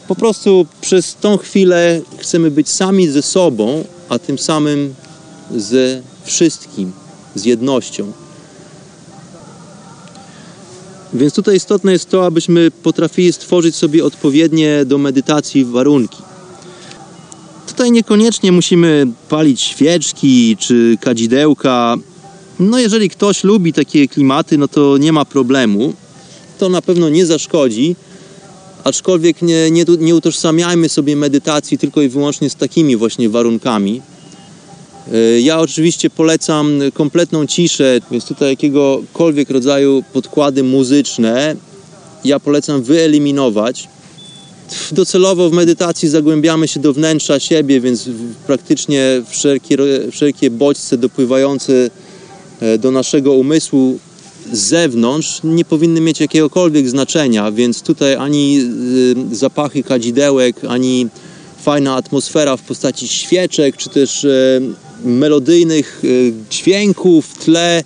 Po prostu przez tą chwilę chcemy być sami ze sobą, a tym samym ze wszystkim, z jednością. Więc tutaj istotne jest to, abyśmy potrafili stworzyć sobie odpowiednie do medytacji warunki. Tutaj niekoniecznie musimy palić świeczki czy kadzidełka. No jeżeli ktoś lubi takie klimaty, no to nie ma problemu. To na pewno nie zaszkodzi, aczkolwiek nie, nie, nie utożsamiajmy sobie medytacji tylko i wyłącznie z takimi właśnie warunkami. E, ja oczywiście polecam kompletną ciszę, więc tutaj jakiegokolwiek rodzaju podkłady muzyczne ja polecam wyeliminować. Docelowo w medytacji zagłębiamy się do wnętrza siebie, więc praktycznie wszelkie, wszelkie bodźce dopływające e, do naszego umysłu z zewnątrz nie powinny mieć jakiegokolwiek znaczenia, więc tutaj ani e, zapachy kadzidełek, ani fajna atmosfera w postaci świeczek, czy też melodyjnych y, dźwięków w tle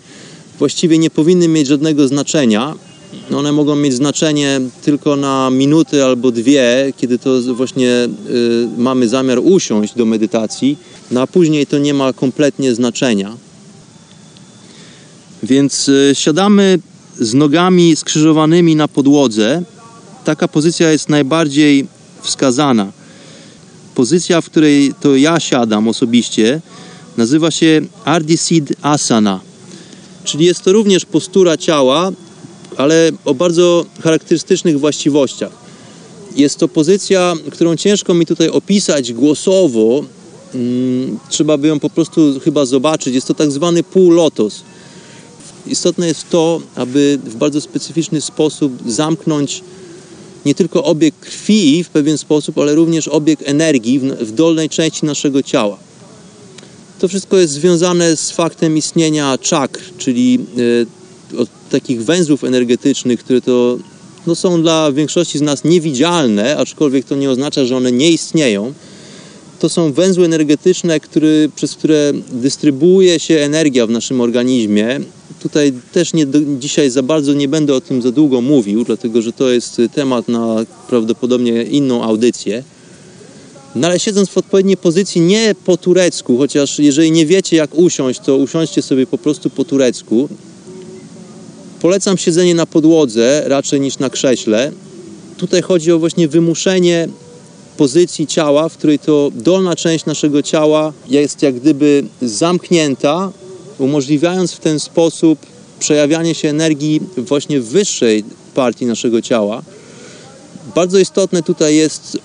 właściwie nie powinny mieć żadnego znaczenia. One mogą mieć znaczenie tylko na minuty albo dwie, kiedy to właśnie y, mamy zamiar usiąść do medytacji, no a później to nie ma kompletnie znaczenia. Więc y, siadamy z nogami skrzyżowanymi na podłodze. Taka pozycja jest najbardziej wskazana. Pozycja, w której to ja siadam osobiście, Nazywa się Ardhisid Asana, czyli jest to również postura ciała, ale o bardzo charakterystycznych właściwościach. Jest to pozycja, którą ciężko mi tutaj opisać głosowo. Hmm, trzeba by ją po prostu chyba zobaczyć. Jest to tak zwany półlotos. Istotne jest to, aby w bardzo specyficzny sposób zamknąć nie tylko obieg krwi w pewien sposób, ale również obieg energii w dolnej części naszego ciała. To wszystko jest związane z faktem istnienia czakr, czyli e, takich węzłów energetycznych, które to no, są dla większości z nas niewidzialne, aczkolwiek to nie oznacza, że one nie istnieją. To są węzły energetyczne, który, przez które dystrybuuje się energia w naszym organizmie. Tutaj też nie, dzisiaj za bardzo nie będę o tym za długo mówił, dlatego że to jest temat na prawdopodobnie inną audycję. No ale siedząc w odpowiedniej pozycji, nie po turecku, chociaż jeżeli nie wiecie jak usiąść, to usiądźcie sobie po prostu po turecku. Polecam siedzenie na podłodze raczej niż na krześle. Tutaj chodzi o właśnie wymuszenie pozycji ciała, w której to dolna część naszego ciała jest jak gdyby zamknięta umożliwiając w ten sposób przejawianie się energii właśnie wyższej partii naszego ciała. Bardzo istotne tutaj jest,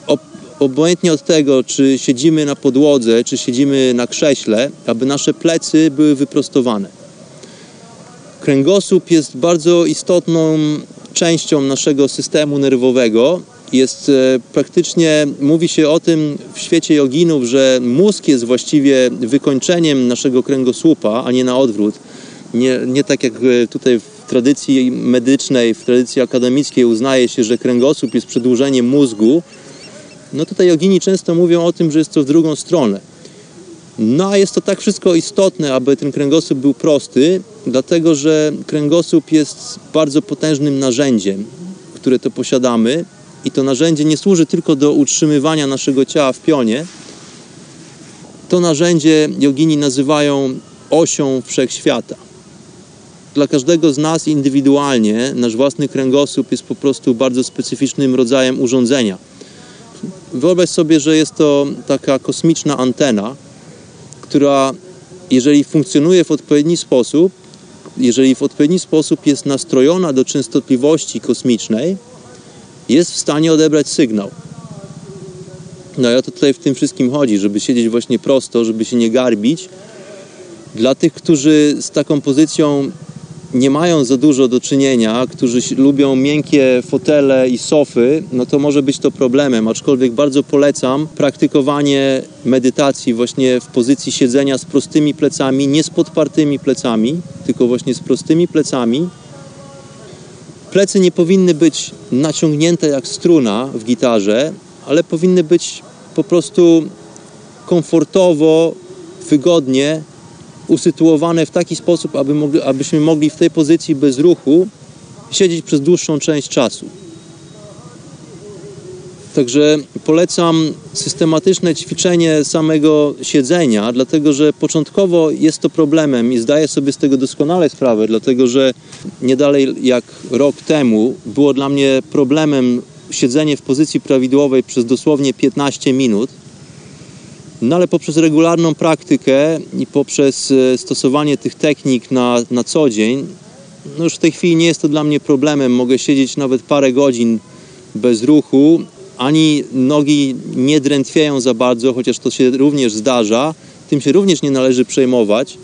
obojętnie od tego, czy siedzimy na podłodze, czy siedzimy na krześle, aby nasze plecy były wyprostowane. Kręgosłup jest bardzo istotną częścią naszego systemu nerwowego. Jest e, praktycznie, mówi się o tym w świecie joginów, że mózg jest właściwie wykończeniem naszego kręgosłupa, a nie na odwrót. Nie, nie tak jak e, tutaj w tradycji medycznej, w tradycji akademickiej uznaje się, że kręgosłup jest przedłużeniem mózgu. No tutaj jogini często mówią o tym, że jest to w drugą stronę. No a jest to tak wszystko istotne, aby ten kręgosłup był prosty, dlatego że kręgosłup jest bardzo potężnym narzędziem, które to posiadamy i to narzędzie nie służy tylko do utrzymywania naszego ciała w pionie. To narzędzie jogini nazywają osią wszechświata. Dla każdego z nas indywidualnie nasz własny kręgosłup jest po prostu bardzo specyficznym rodzajem urządzenia. Wyobraź sobie, że jest to taka kosmiczna antena, która jeżeli funkcjonuje w odpowiedni sposób, jeżeli w odpowiedni sposób jest nastrojona do częstotliwości kosmicznej, jest w stanie odebrać sygnał. No i o to tutaj w tym wszystkim chodzi, żeby siedzieć właśnie prosto, żeby się nie garbić. Dla tych, którzy z taką pozycją nie mają za dużo do czynienia, którzy lubią miękkie fotele i sofy, no to może być to problemem, aczkolwiek bardzo polecam praktykowanie medytacji właśnie w pozycji siedzenia z prostymi plecami, nie z podpartymi plecami, tylko właśnie z prostymi plecami. Plecy nie powinny być naciągnięte jak struna w gitarze, ale powinny być po prostu komfortowo, wygodnie usytuowane w taki sposób, aby mogli, abyśmy mogli w tej pozycji bez ruchu siedzieć przez dłuższą część czasu. Także polecam systematyczne ćwiczenie samego siedzenia, dlatego że początkowo jest to problemem i zdaję sobie z tego doskonale sprawę, dlatego że nie dalej jak rok temu było dla mnie problemem siedzenie w pozycji prawidłowej przez dosłownie 15 minut no ale poprzez regularną praktykę i poprzez e, stosowanie tych technik na, na co dzień, no już w tej chwili nie jest to dla mnie problemem. Mogę siedzieć nawet parę godzin bez ruchu, ani nogi nie drętwieją za bardzo, chociaż to się również zdarza. Tym się również nie należy przejmować.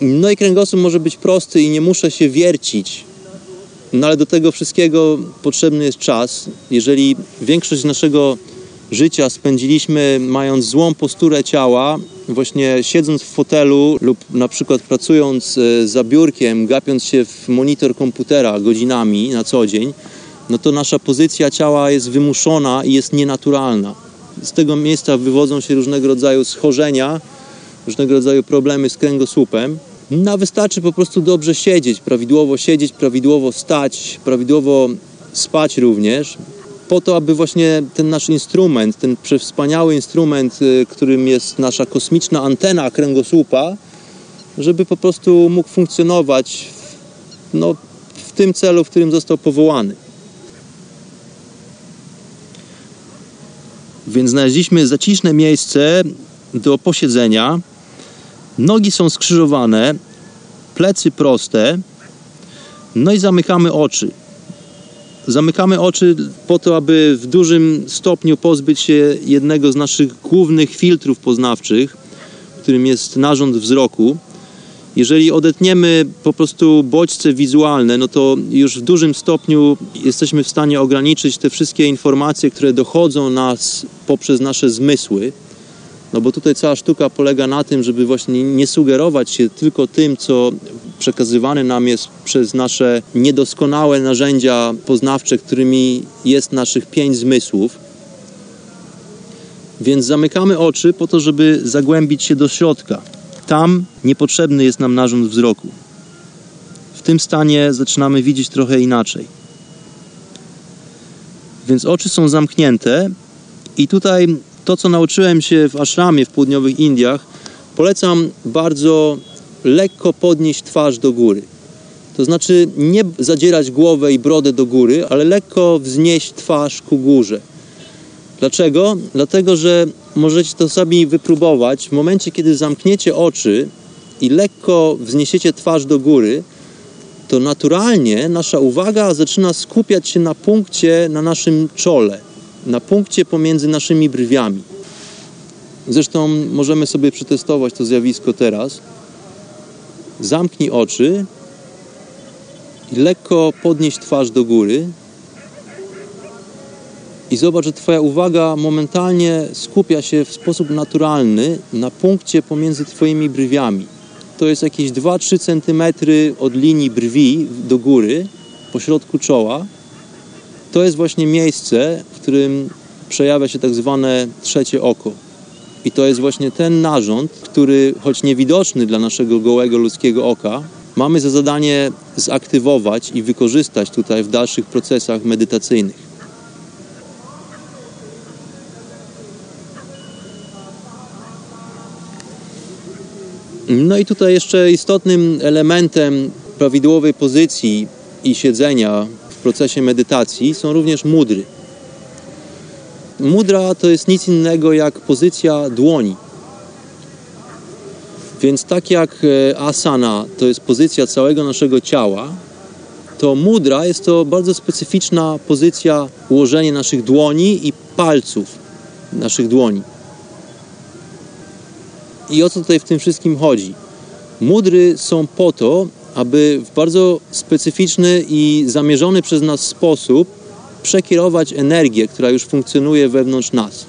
No i kręgosłup może być prosty i nie muszę się wiercić. No ale do tego wszystkiego potrzebny jest czas. Jeżeli większość naszego życia spędziliśmy mając złą posturę ciała, właśnie siedząc w fotelu lub na przykład pracując e, za biurkiem, gapiąc się w monitor komputera godzinami na co dzień, no to nasza pozycja ciała jest wymuszona i jest nienaturalna. Z tego miejsca wywodzą się różnego rodzaju schorzenia, różnego rodzaju problemy z kręgosłupem. No, wystarczy po prostu dobrze siedzieć, prawidłowo siedzieć, prawidłowo stać, prawidłowo spać również po to, aby właśnie ten nasz instrument, ten przewspaniały instrument, y, którym jest nasza kosmiczna antena kręgosłupa, żeby po prostu mógł funkcjonować no, w tym celu, w którym został powołany. Więc znaleźliśmy zaciszne miejsce do posiedzenia. Nogi są skrzyżowane, plecy proste. No i zamykamy oczy. Zamykamy oczy po to, aby w dużym stopniu pozbyć się jednego z naszych głównych filtrów poznawczych, którym jest narząd wzroku. Jeżeli odetniemy po prostu bodźce wizualne, no to już w dużym stopniu jesteśmy w stanie ograniczyć te wszystkie informacje, które dochodzą nas poprzez nasze zmysły. No bo tutaj cała sztuka polega na tym, żeby właśnie nie sugerować się tylko tym, co przekazywany nam jest przez nasze niedoskonałe narzędzia poznawcze, którymi jest naszych pięć zmysłów. Więc zamykamy oczy po to, żeby zagłębić się do środka. Tam niepotrzebny jest nam narząd wzroku. W tym stanie zaczynamy widzieć trochę inaczej. Więc oczy są zamknięte i tutaj to, co nauczyłem się w ashramie w południowych Indiach, polecam bardzo lekko podnieść twarz do góry. To znaczy nie zadzierać głowę i brodę do góry, ale lekko wznieść twarz ku górze. Dlaczego? Dlatego, że możecie to sami wypróbować. W momencie, kiedy zamkniecie oczy i lekko wzniesiecie twarz do góry, to naturalnie nasza uwaga zaczyna skupiać się na punkcie na naszym czole, na punkcie pomiędzy naszymi brwiami. Zresztą możemy sobie przetestować to zjawisko teraz. Zamknij oczy i lekko podnieś twarz do góry. I zobacz, że Twoja uwaga momentalnie skupia się w sposób naturalny na punkcie pomiędzy Twoimi brwiami. To jest jakieś 2-3 cm od linii brwi do góry, po środku czoła. To jest właśnie miejsce, w którym przejawia się tak zwane trzecie oko. I to jest właśnie ten narząd, który, choć niewidoczny dla naszego gołego ludzkiego oka, mamy za zadanie zaktywować i wykorzystać tutaj w dalszych procesach medytacyjnych. No i tutaj jeszcze istotnym elementem prawidłowej pozycji i siedzenia w procesie medytacji są również mudry. Mudra to jest nic innego jak pozycja dłoni. Więc tak jak e, asana to jest pozycja całego naszego ciała, to mudra jest to bardzo specyficzna pozycja ułożenia naszych dłoni i palców naszych dłoni. I o co tutaj w tym wszystkim chodzi? Mudry są po to, aby w bardzo specyficzny i zamierzony przez nas sposób przekierować energię, która już funkcjonuje wewnątrz nas.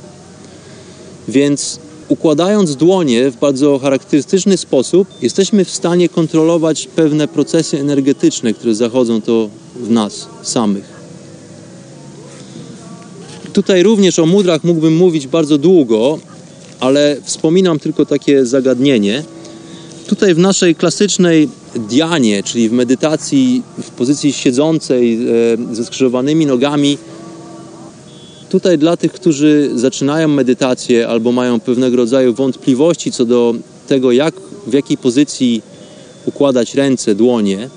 Więc układając dłonie w bardzo charakterystyczny sposób, jesteśmy w stanie kontrolować pewne procesy energetyczne, które zachodzą to w nas samych. Tutaj również o mudrach mógłbym mówić bardzo długo, ale wspominam tylko takie zagadnienie. Tutaj w naszej klasycznej dianie, czyli w medytacji w pozycji siedzącej e, ze skrzyżowanymi nogami, tutaj dla tych, którzy zaczynają medytację albo mają pewnego rodzaju wątpliwości co do tego, jak, w jakiej pozycji układać ręce, dłonie,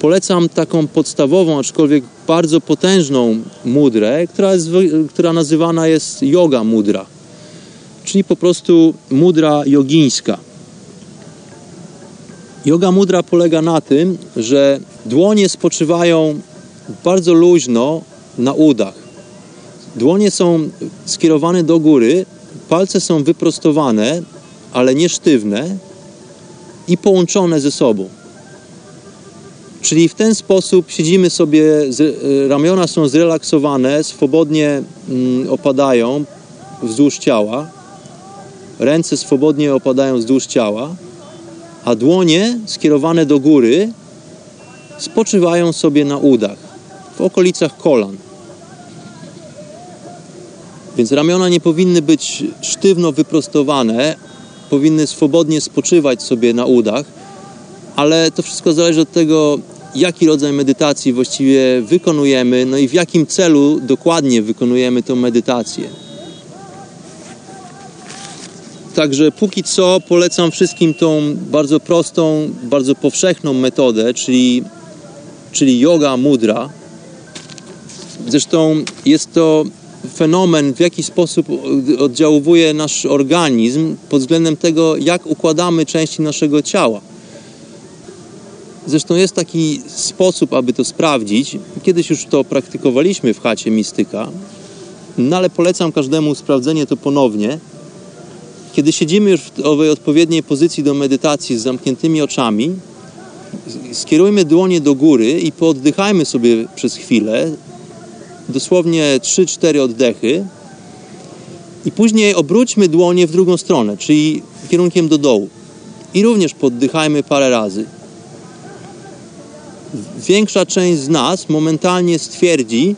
polecam taką podstawową, aczkolwiek bardzo potężną mudrę, która, jest, która nazywana jest yoga mudra czyli po prostu mudra jogińska. Yoga mudra polega na tym, że dłonie spoczywają bardzo luźno na udach. Dłonie są skierowane do góry, palce są wyprostowane, ale nie sztywne i połączone ze sobą. Czyli w ten sposób siedzimy sobie, ramiona są zrelaksowane, swobodnie mm, opadają wzdłuż ciała Ręce swobodnie opadają wzdłuż ciała, a dłonie skierowane do góry spoczywają sobie na udach, w okolicach kolan. Więc ramiona nie powinny być sztywno wyprostowane, powinny swobodnie spoczywać sobie na udach, ale to wszystko zależy od tego, jaki rodzaj medytacji właściwie wykonujemy, no i w jakim celu dokładnie wykonujemy tę medytację. Także póki co polecam wszystkim tą bardzo prostą, bardzo powszechną metodę, czyli, czyli yoga mudra. Zresztą jest to fenomen, w jaki sposób oddziałuje nasz organizm pod względem tego, jak układamy części naszego ciała. Zresztą jest taki sposób, aby to sprawdzić. Kiedyś już to praktykowaliśmy w chacie mistyka, no ale polecam każdemu sprawdzenie to ponownie kiedy siedzimy już w owej odpowiedniej pozycji do medytacji z zamkniętymi oczami, skierujmy dłonie do góry i pooddychajmy sobie przez chwilę, dosłownie 3-4 oddechy i później obróćmy dłonie w drugą stronę, czyli kierunkiem do dołu. I również poddychajmy parę razy. Większa część z nas momentalnie stwierdzi,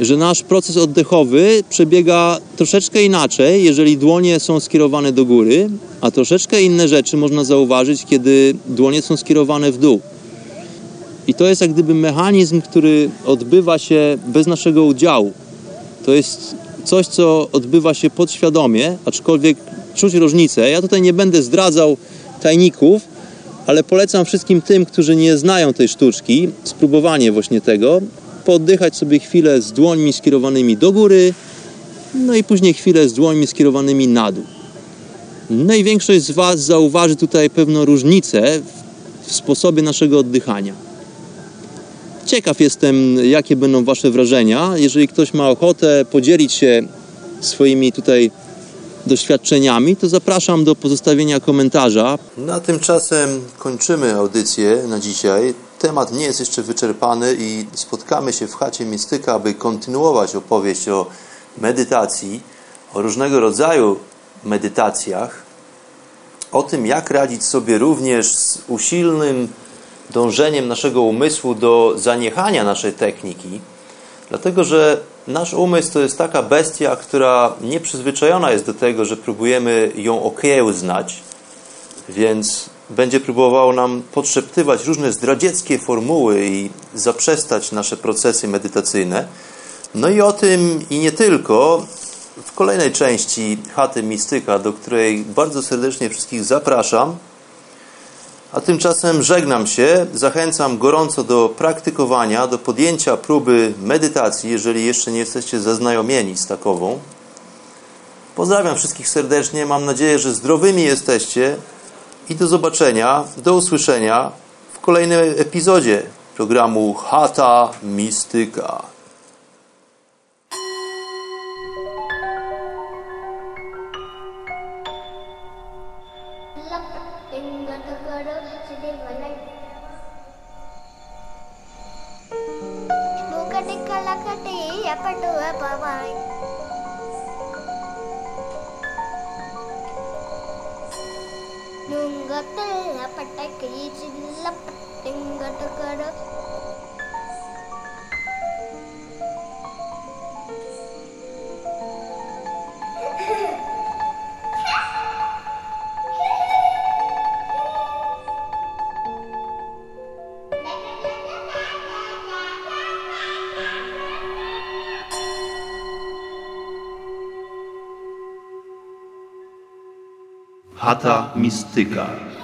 że nasz proces oddechowy przebiega troszeczkę inaczej, jeżeli dłonie są skierowane do góry, a troszeczkę inne rzeczy można zauważyć, kiedy dłonie są skierowane w dół. I to jest jak gdyby mechanizm, który odbywa się bez naszego udziału. To jest coś, co odbywa się podświadomie, aczkolwiek czuć różnicę. Ja tutaj nie będę zdradzał tajników, ale polecam wszystkim tym, którzy nie znają tej sztuczki, spróbowanie właśnie tego, pooddychać sobie chwilę z dłońmi skierowanymi do góry, no i później chwilę z dłońmi skierowanymi na dół. No i większość z Was zauważy tutaj pewną różnicę w sposobie naszego oddychania. Ciekaw jestem, jakie będą Wasze wrażenia. Jeżeli ktoś ma ochotę podzielić się swoimi tutaj doświadczeniami, to zapraszam do pozostawienia komentarza. Na tymczasem kończymy audycję na dzisiaj. Temat nie jest jeszcze wyczerpany i spotkamy się w chacie Mistyka, aby kontynuować opowieść o medytacji, o różnego rodzaju medytacjach, o tym, jak radzić sobie również z usilnym dążeniem naszego umysłu do zaniechania naszej techniki, dlatego że nasz umysł to jest taka bestia, która nieprzyzwyczajona jest do tego, że próbujemy ją okiełznać, więc będzie próbował nam podszeptywać różne zdradzieckie formuły i zaprzestać nasze procesy medytacyjne. No i o tym i nie tylko w kolejnej części Chaty Mistyka, do której bardzo serdecznie wszystkich zapraszam. A tymczasem żegnam się, zachęcam gorąco do praktykowania, do podjęcia próby medytacji, jeżeli jeszcze nie jesteście zaznajomieni z takową. Pozdrawiam wszystkich serdecznie, mam nadzieję, że zdrowymi jesteście i do zobaczenia, do usłyszenia w kolejnym epizodzie programu Chata Mistyka. Chata Mistyka.